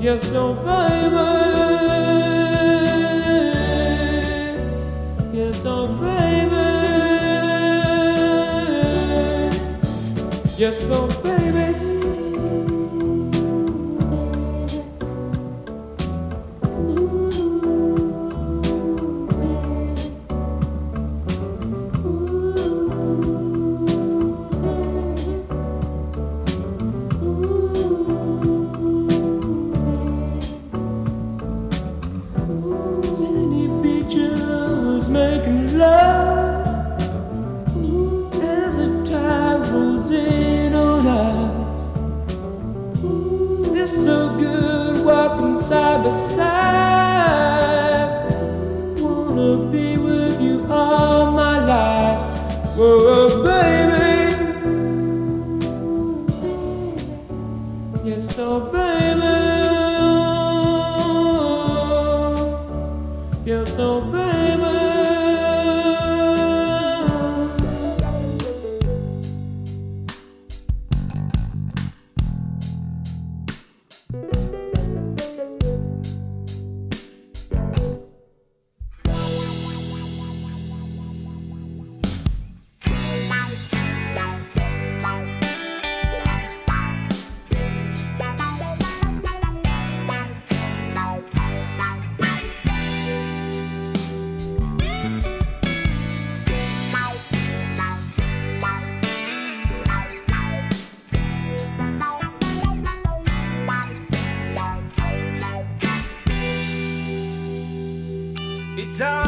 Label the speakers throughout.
Speaker 1: Yes, oh baby. Yes, oh baby. Yes, oh
Speaker 2: die.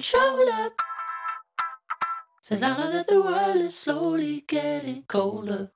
Speaker 2: Cold says I know that the world is slowly getting colder.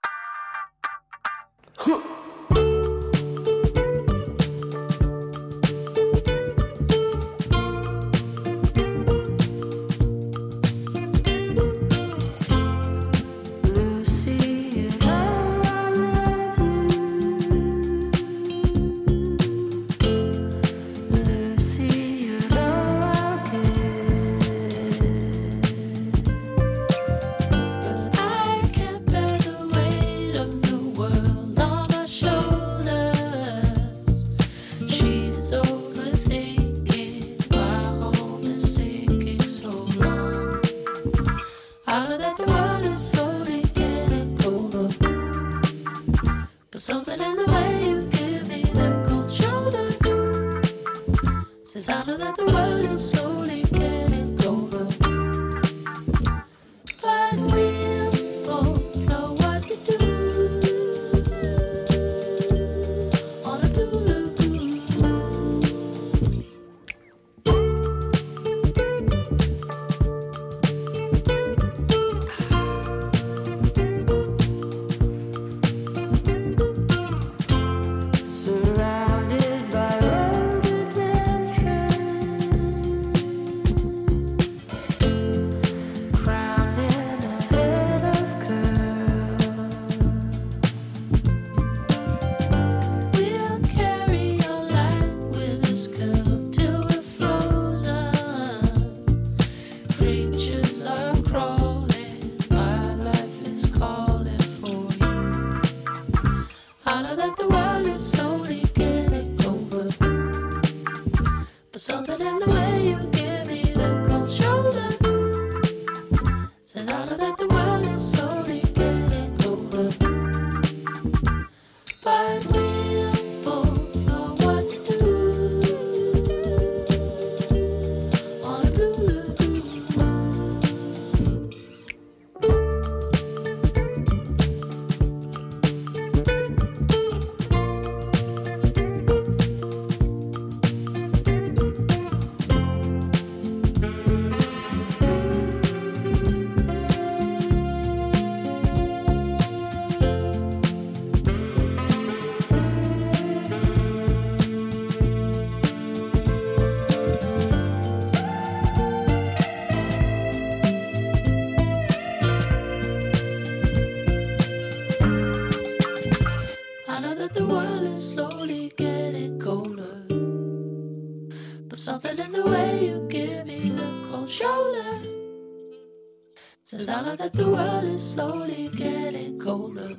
Speaker 2: That the world is slowly getting colder.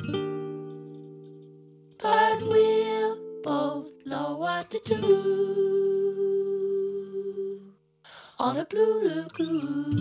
Speaker 2: But we'll both know what to do on a blue lagoon.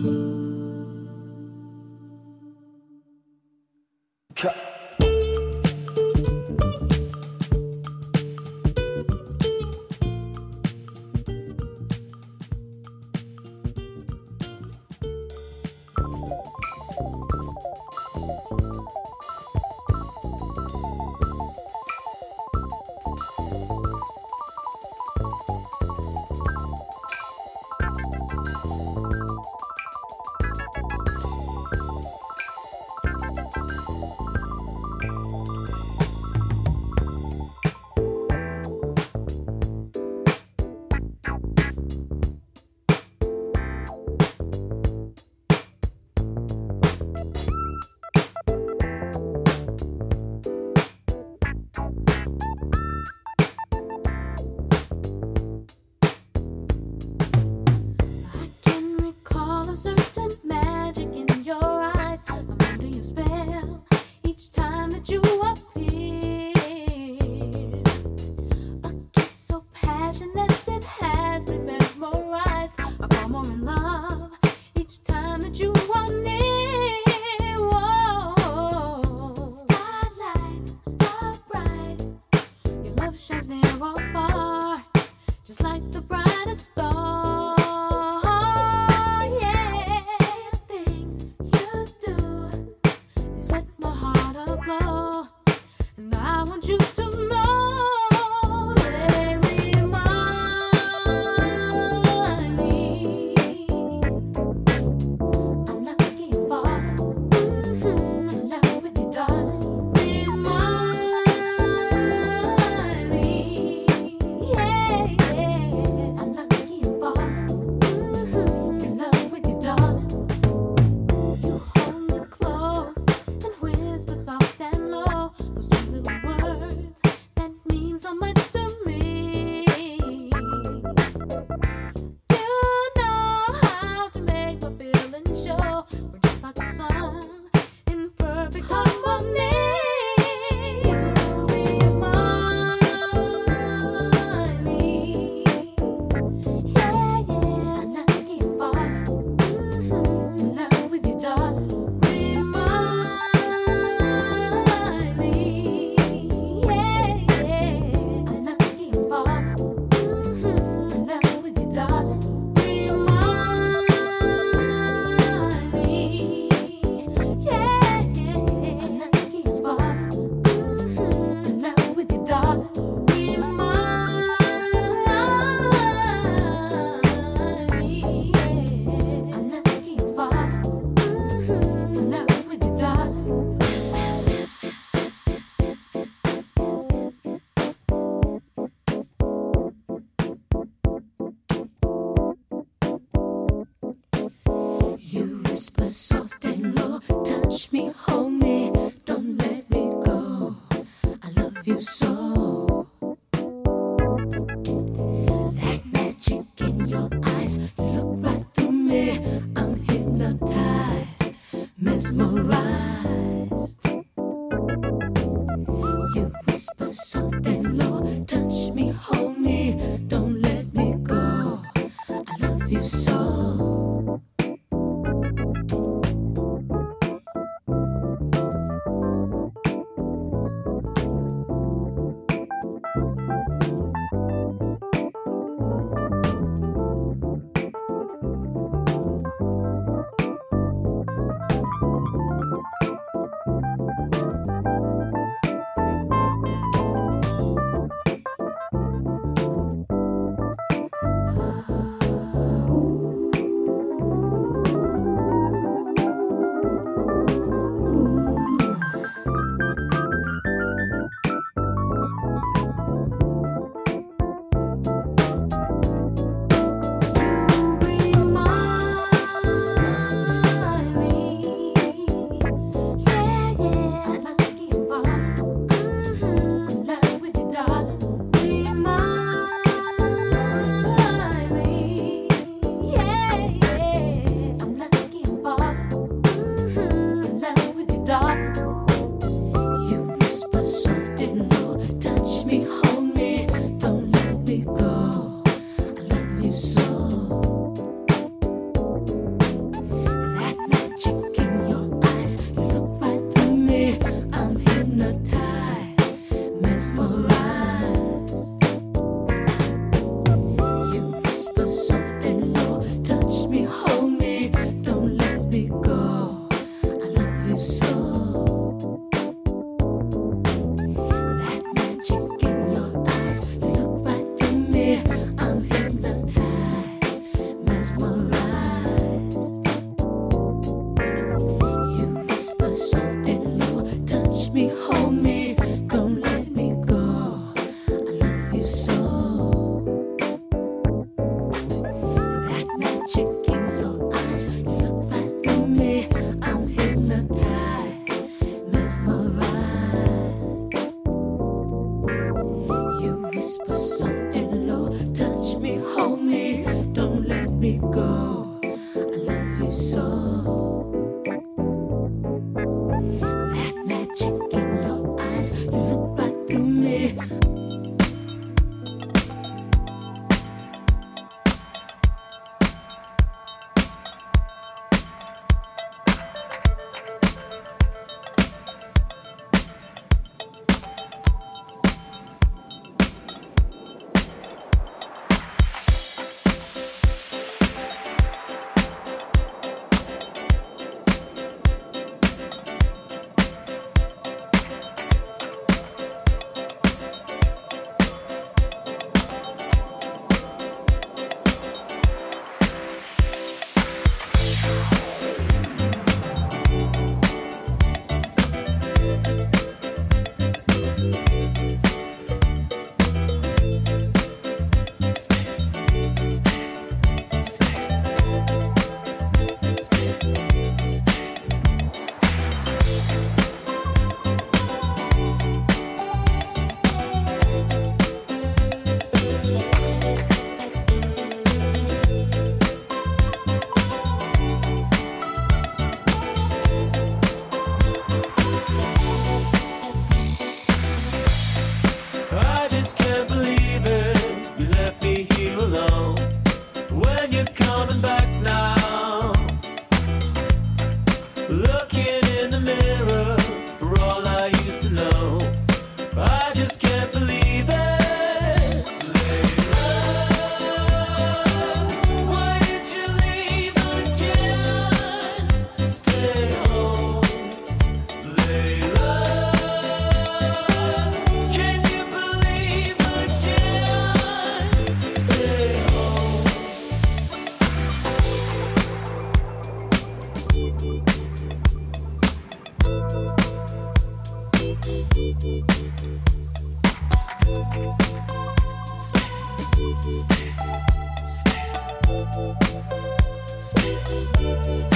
Speaker 3: stay,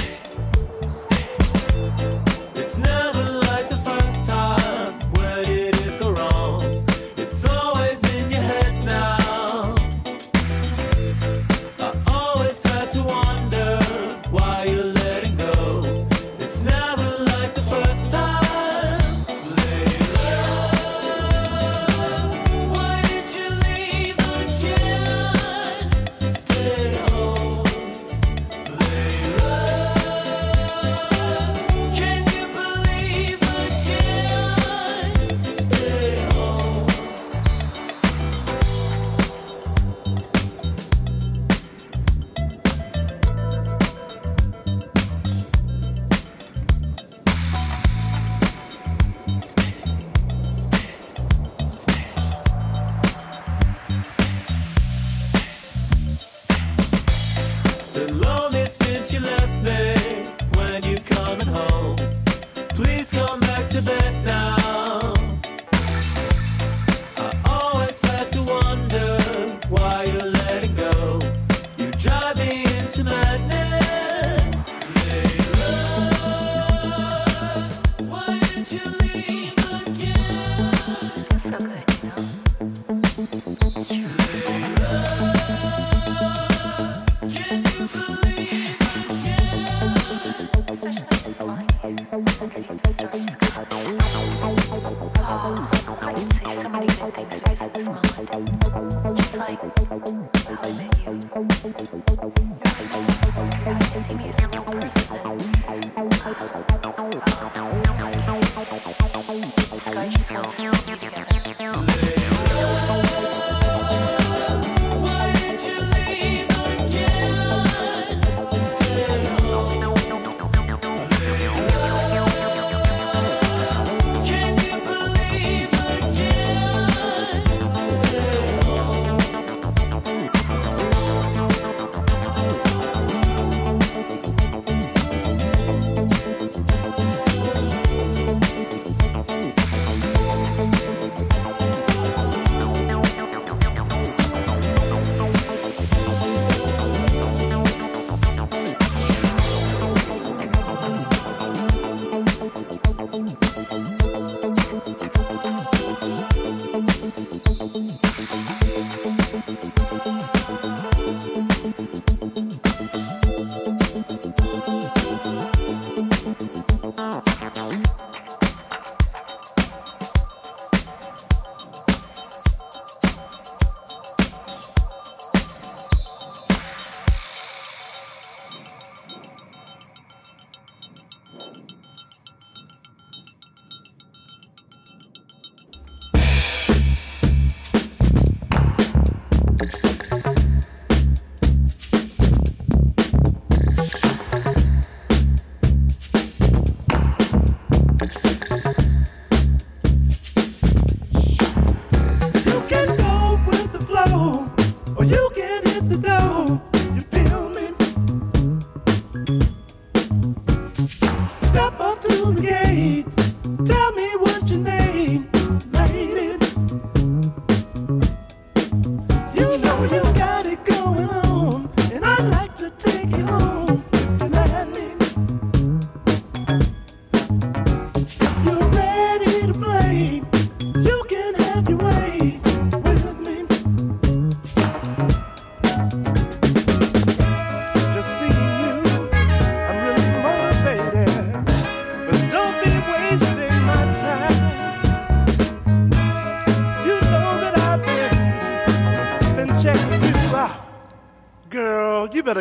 Speaker 3: stay.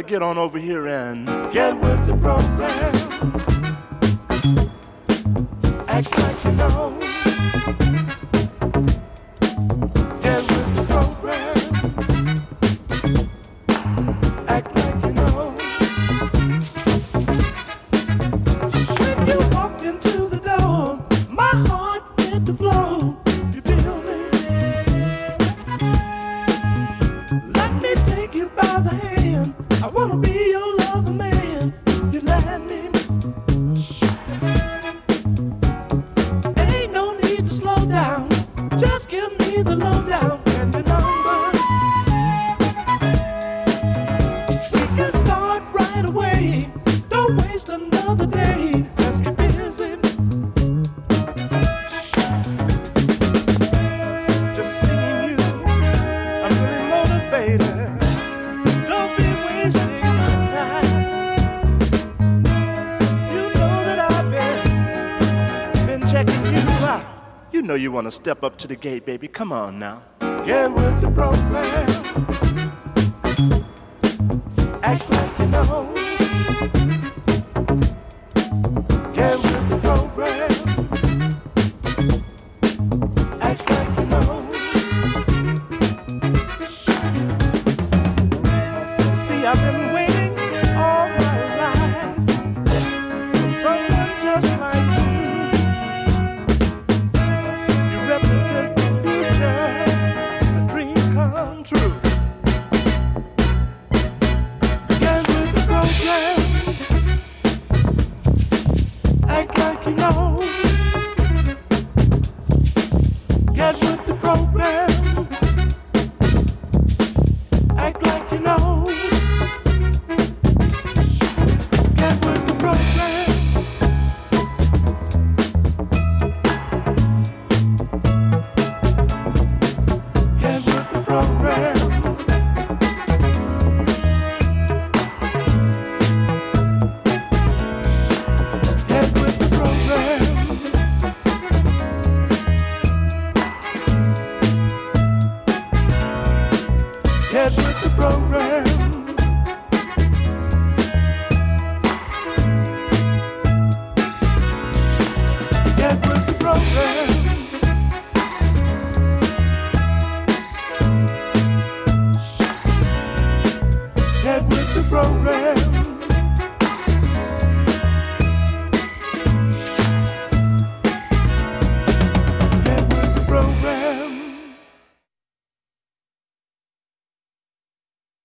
Speaker 3: get on over here and get with the program. you want to step up to the gate, baby. Come on now. Get with the program.